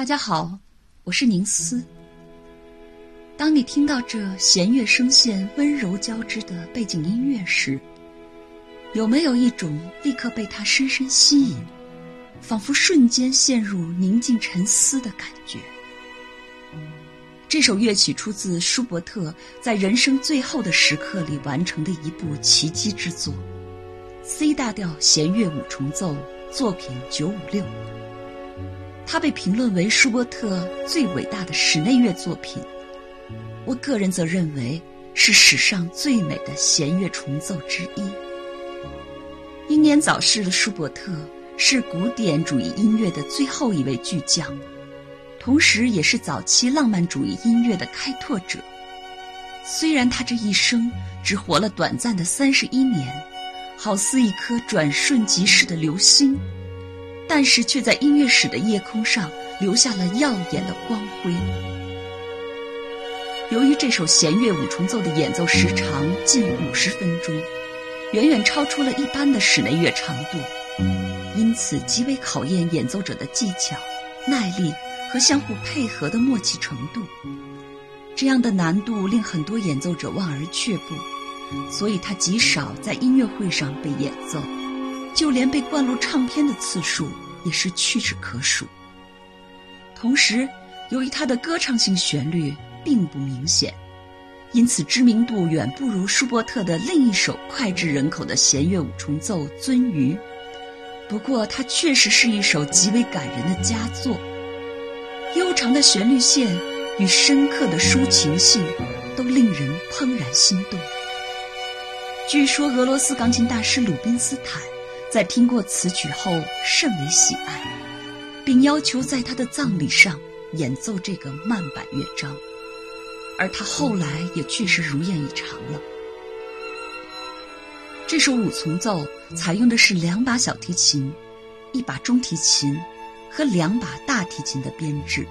大家好，我是宁思。当你听到这弦乐声线温柔交织的背景音乐时，有没有一种立刻被它深深吸引，仿佛瞬间陷入宁静沉思的感觉？这首乐曲出自舒伯特在人生最后的时刻里完成的一部奇迹之作 ——C 大调弦乐五重奏作品九五六。它被评论为舒伯特最伟大的室内乐作品。我个人则认为是史上最美的弦乐重奏之一。英年早逝的舒伯特是古典主义音乐的最后一位巨匠，同时也是早期浪漫主义音乐的开拓者。虽然他这一生只活了短暂的三十一年，好似一颗转瞬即逝的流星。但是却在音乐史的夜空上留下了耀眼的光辉。由于这首弦乐五重奏的演奏时长近五十分钟，远远超出了一般的室内乐长度，因此极为考验演奏者的技巧、耐力和相互配合的默契程度。这样的难度令很多演奏者望而却步，所以它极少在音乐会上被演奏。就连被灌录唱片的次数也是屈指可数。同时，由于它的歌唱性旋律并不明显，因此知名度远不如舒伯特的另一首脍炙人口的弦乐五重奏《鳟鱼》。不过，它确实是一首极为感人的佳作。悠长的旋律线与深刻的抒情性都令人怦然心动。据说，俄罗斯钢琴大师鲁宾斯坦。在听过此曲后，甚为喜爱，并要求在他的葬礼上演奏这个慢板乐章，而他后来也确实如愿以偿了。这首五重奏采用的是两把小提琴、一把中提琴和两把大提琴的编制，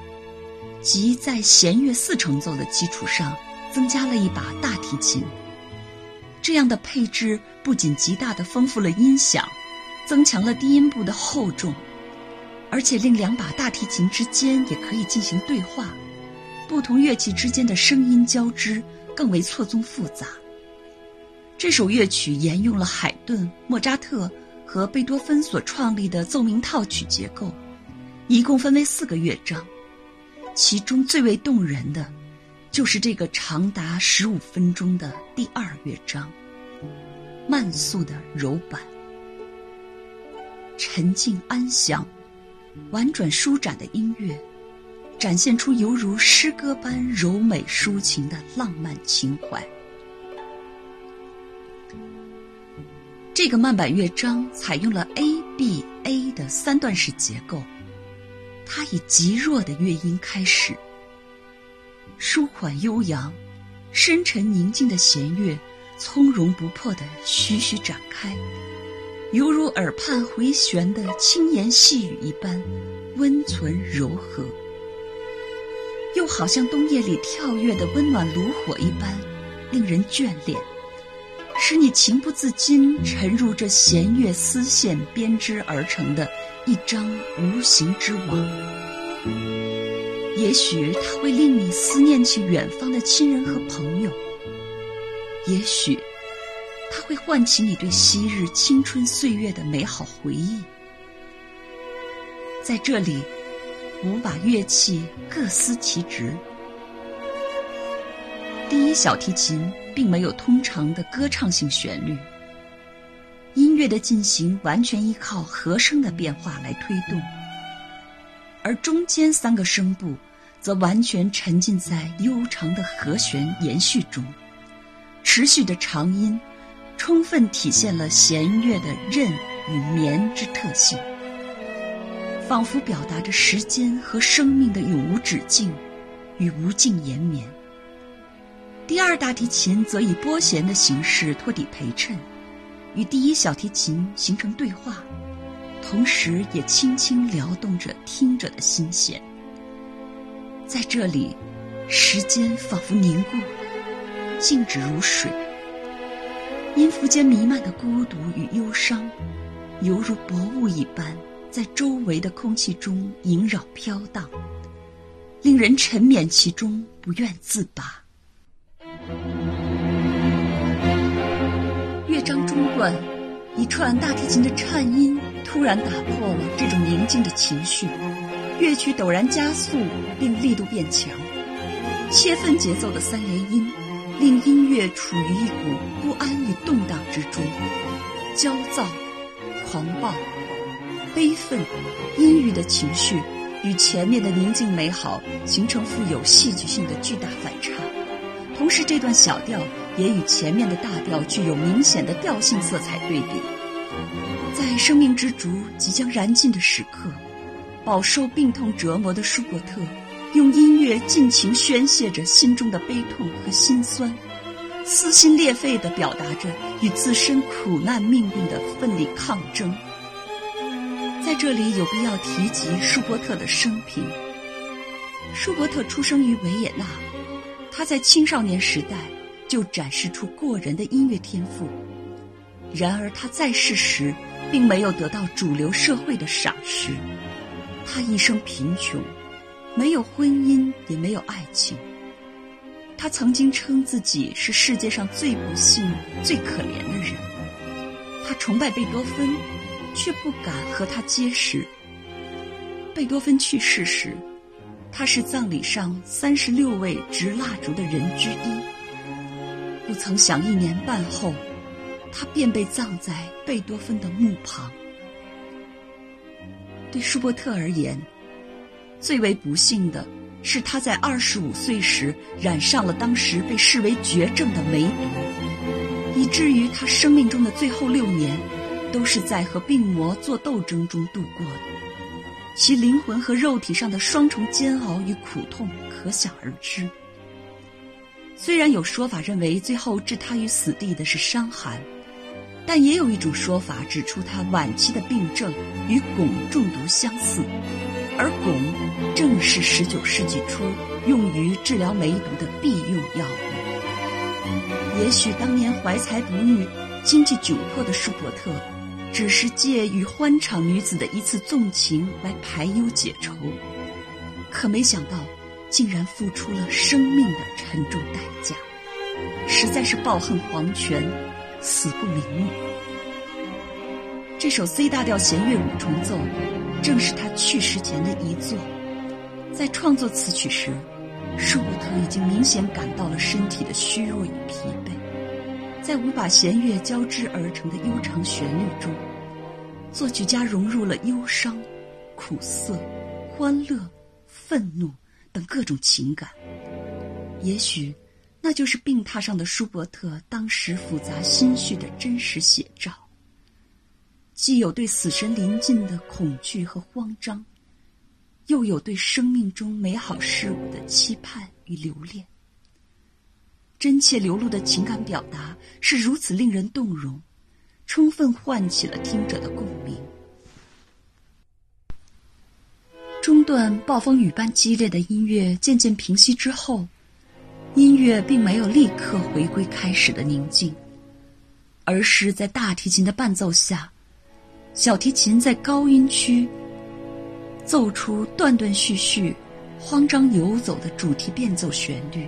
即在弦乐四重奏的基础上增加了一把大提琴。这样的配置不仅极大的丰富了音响。增强了低音部的厚重，而且令两把大提琴之间也可以进行对话，不同乐器之间的声音交织更为错综复杂。这首乐曲沿用了海顿、莫扎特和贝多芬所创立的奏鸣套曲结构，一共分为四个乐章，其中最为动人的，就是这个长达十五分钟的第二乐章，慢速的柔板。沉静安详、婉转舒展的音乐，展现出犹如诗歌般柔美抒情的浪漫情怀。这个慢板乐章采用了 A B A 的三段式结构，它以极弱的乐音开始，舒缓悠扬、深沉宁静的弦乐，从容不迫地徐徐展开。犹如耳畔回旋的轻言细语一般，温存柔和；又好像冬夜里跳跃的温暖炉火一般，令人眷恋，使你情不自禁沉入这弦乐丝线编织而成的一张无形之网。也许它会令你思念起远方的亲人和朋友，也许。会唤起你对昔日青春岁月的美好回忆。在这里，五把乐器各司其职。第一小提琴并没有通常的歌唱性旋律，音乐的进行完全依靠和声的变化来推动，而中间三个声部则完全沉浸在悠长的和弦延续中，持续的长音。充分体现了弦乐的韧与绵之特性，仿佛表达着时间和生命的永无止境与无尽延绵。第二大提琴则以拨弦的形式托底陪衬，与第一小提琴形成对话，同时也轻轻撩动着听者的心弦。在这里，时间仿佛凝固，静止如水。音符间弥漫的孤独与忧伤，犹如薄雾一般，在周围的空气中萦绕飘荡，令人沉湎其中，不愿自拔。乐章中断，一串大提琴的颤音突然打破了这种宁静的情绪，乐曲陡然加速，并力度变强，切分节奏的三连音，令音乐处于一股不安与动荡之中，焦躁、狂暴、悲愤、阴郁的情绪。与前面的宁静美好形成富有戏剧性的巨大反差，同时这段小调也与前面的大调具有明显的调性色彩对比。在生命之烛即将燃尽的时刻，饱受病痛折磨的舒伯特用音乐尽情宣泄着心中的悲痛和心酸，撕心裂肺地表达着与自身苦难命运的奋力抗争。在这里有必要提及舒伯特的生平。舒伯特出生于维也纳，他在青少年时代就展示出过人的音乐天赋。然而他在世时并没有得到主流社会的赏识，他一生贫穷，没有婚姻，也没有爱情。他曾经称自己是世界上最不幸、最可怜的人。他崇拜贝多芬。却不敢和他结识。贝多芬去世时，他是葬礼上三十六位执蜡烛的人之一。不曾想，一年半后，他便被葬在贝多芬的墓旁。对舒伯特而言，最为不幸的是他在二十五岁时染上了当时被视为绝症的梅毒，以至于他生命中的最后六年。都是在和病魔做斗争中度过的，其灵魂和肉体上的双重煎熬与苦痛可想而知。虽然有说法认为最后置他于死地的是伤寒，但也有一种说法指出他晚期的病症与汞中毒相似，而汞正是19世纪初用于治疗梅毒的必用药物。也许当年怀才不遇、经济窘迫的舒伯特。只是借与欢场女子的一次纵情来排忧解愁，可没想到，竟然付出了生命的沉重代价，实在是抱恨黄泉，死不瞑目。这首 C 大调弦乐五重奏，正是他去世前的遗作。在创作此曲时，舒伯特已经明显感到了身体的虚弱与疲惫。在五把弦乐交织而成的悠长旋律中，作曲家融入了忧伤、苦涩、欢乐、愤怒等各种情感。也许，那就是病榻上的舒伯特当时复杂心绪的真实写照。既有对死神临近的恐惧和慌张，又有对生命中美好事物的期盼与留恋。真切流露的情感表达是如此令人动容，充分唤起了听者的共鸣。中段暴风雨般激烈的音乐渐渐平息之后，音乐并没有立刻回归开始的宁静，而是在大提琴的伴奏下，小提琴在高音区奏出断断续续、慌张游走的主题变奏旋律。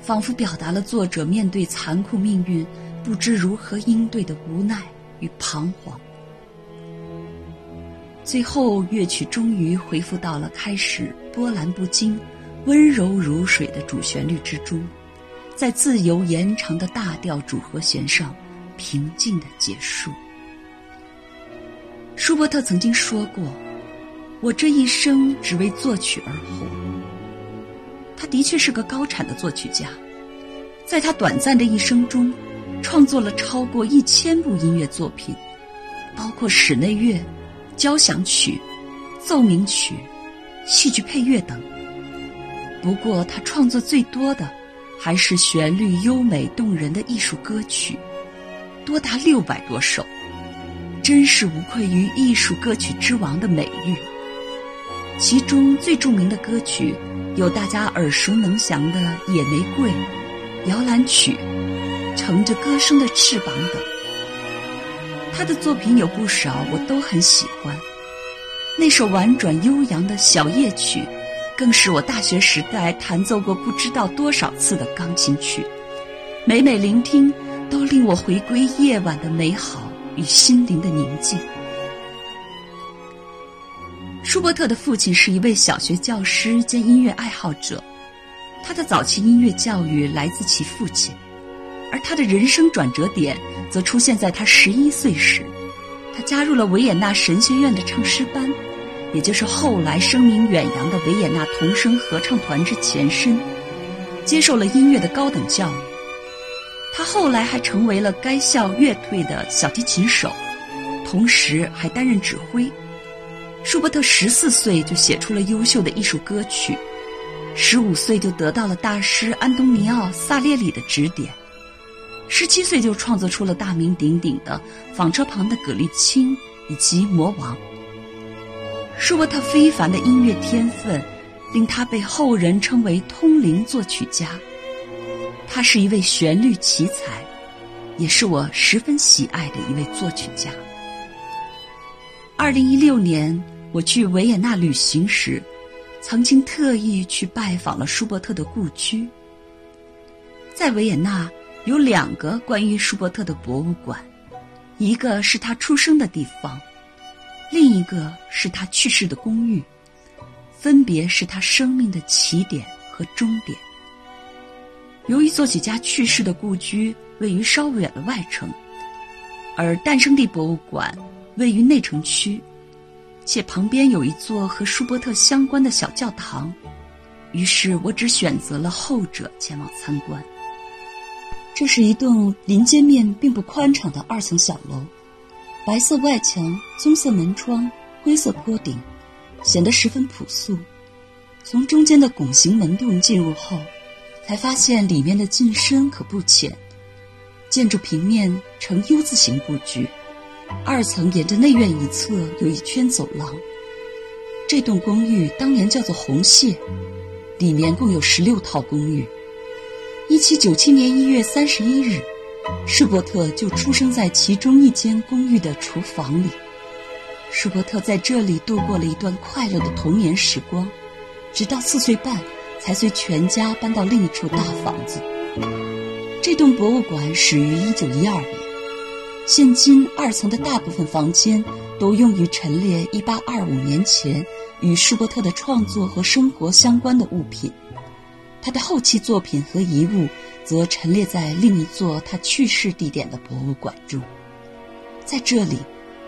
仿佛表达了作者面对残酷命运不知如何应对的无奈与彷徨。最后，乐曲终于恢复到了开始波澜不惊、温柔如水的主旋律之中，在自由延长的大调主和弦上平静的结束。舒伯特曾经说过：“我这一生只为作曲而活。”他的确是个高产的作曲家，在他短暂的一生中，创作了超过一千部音乐作品，包括室内乐、交响曲、奏鸣曲、戏剧配乐等。不过，他创作最多的还是旋律优美动人的艺术歌曲，多达六百多首，真是无愧于艺术歌曲之王的美誉。其中最著名的歌曲。有大家耳熟能详的《野玫瑰》《摇篮曲》《乘着歌声的翅膀》等，他的作品有不少我都很喜欢。那首婉转悠扬的小夜曲，更是我大学时代弹奏过不知道多少次的钢琴曲，每每聆听，都令我回归夜晚的美好与心灵的宁静。舒伯特的父亲是一位小学教师兼音乐爱好者，他的早期音乐教育来自其父亲，而他的人生转折点则出现在他十一岁时，他加入了维也纳神学院的唱诗班。也就是后来声名远扬的维也纳童声合唱团之前身，接受了音乐的高等教育。他后来还成为了该校乐队的小提琴手，同时还担任指挥。舒伯特十四岁就写出了优秀的艺术歌曲，十五岁就得到了大师安东尼奥·萨列里的指点，十七岁就创作出了大名鼎鼎的《纺车旁的葛丽青》以及《魔王》。舒伯特非凡的音乐天分，令他被后人称为“通灵作曲家”。他是一位旋律奇才，也是我十分喜爱的一位作曲家。二零一六年我去维也纳旅行时，曾经特意去拜访了舒伯特的故居。在维也纳有两个关于舒伯特的博物馆，一个是他出生的地方。另一个是他去世的公寓，分别是他生命的起点和终点。由于作曲家去世的故居位于稍远的外城，而诞生地博物馆位于内城区，且旁边有一座和舒伯特相关的小教堂，于是我只选择了后者前往参观。这是一栋临街面并不宽敞的二层小楼。白色外墙、棕色门窗、灰色坡顶，显得十分朴素。从中间的拱形门洞进入后，才发现里面的进深可不浅。建筑平面呈 U 字形布局，二层沿着内院一侧有一圈走廊。这栋公寓当年叫做红蟹，里面共有十六套公寓。一七九七年一月三十一日。舒伯特就出生在其中一间公寓的厨房里。舒伯特在这里度过了一段快乐的童年时光，直到四岁半才随全家搬到另一处大房子。这栋博物馆始于1912年，现今二层的大部分房间都用于陈列1825年前与舒伯特的创作和生活相关的物品。他的后期作品和遗物。则陈列在另一座他去世地点的博物馆中。在这里，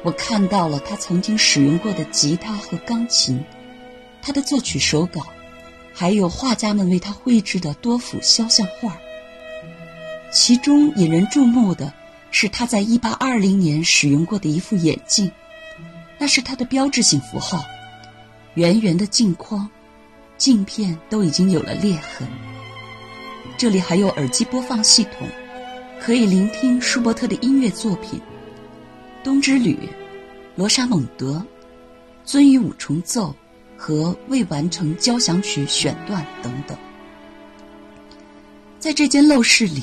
我看到了他曾经使用过的吉他和钢琴，他的作曲手稿，还有画家们为他绘制的多幅肖像画。其中引人注目的是他在1820年使用过的一副眼镜，那是他的标志性符号，圆圆的镜框，镜片都已经有了裂痕。这里还有耳机播放系统，可以聆听舒伯特的音乐作品，《冬之旅》、《罗莎蒙德》、《尊于五重奏》和未完成交响曲选段等等。在这间陋室里，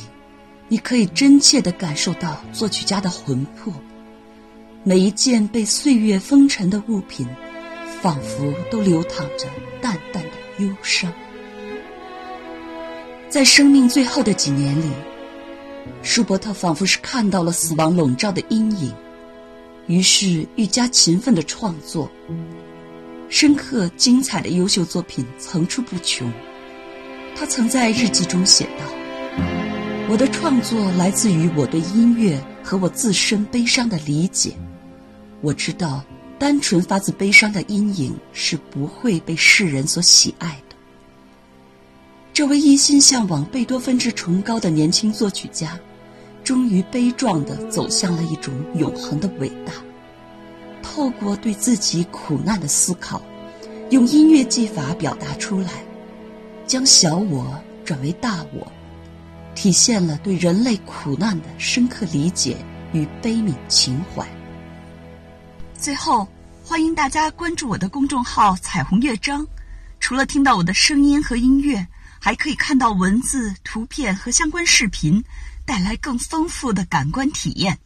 你可以真切地感受到作曲家的魂魄。每一件被岁月风尘的物品，仿佛都流淌着淡淡的忧伤。在生命最后的几年里，舒伯特仿佛是看到了死亡笼罩的阴影，于是愈加勤奋的创作。深刻精彩的优秀作品层出不穷。他曾在日记中写道：“我的创作来自于我对音乐和我自身悲伤的理解。我知道，单纯发自悲伤的阴影是不会被世人所喜爱的。”这位一心向往贝多芬之崇高的年轻作曲家，终于悲壮地走向了一种永恒的伟大。透过对自己苦难的思考，用音乐技法表达出来，将小我转为大我，体现了对人类苦难的深刻理解与悲悯情怀。最后，欢迎大家关注我的公众号“彩虹乐章”，除了听到我的声音和音乐。还可以看到文字、图片和相关视频，带来更丰富的感官体验。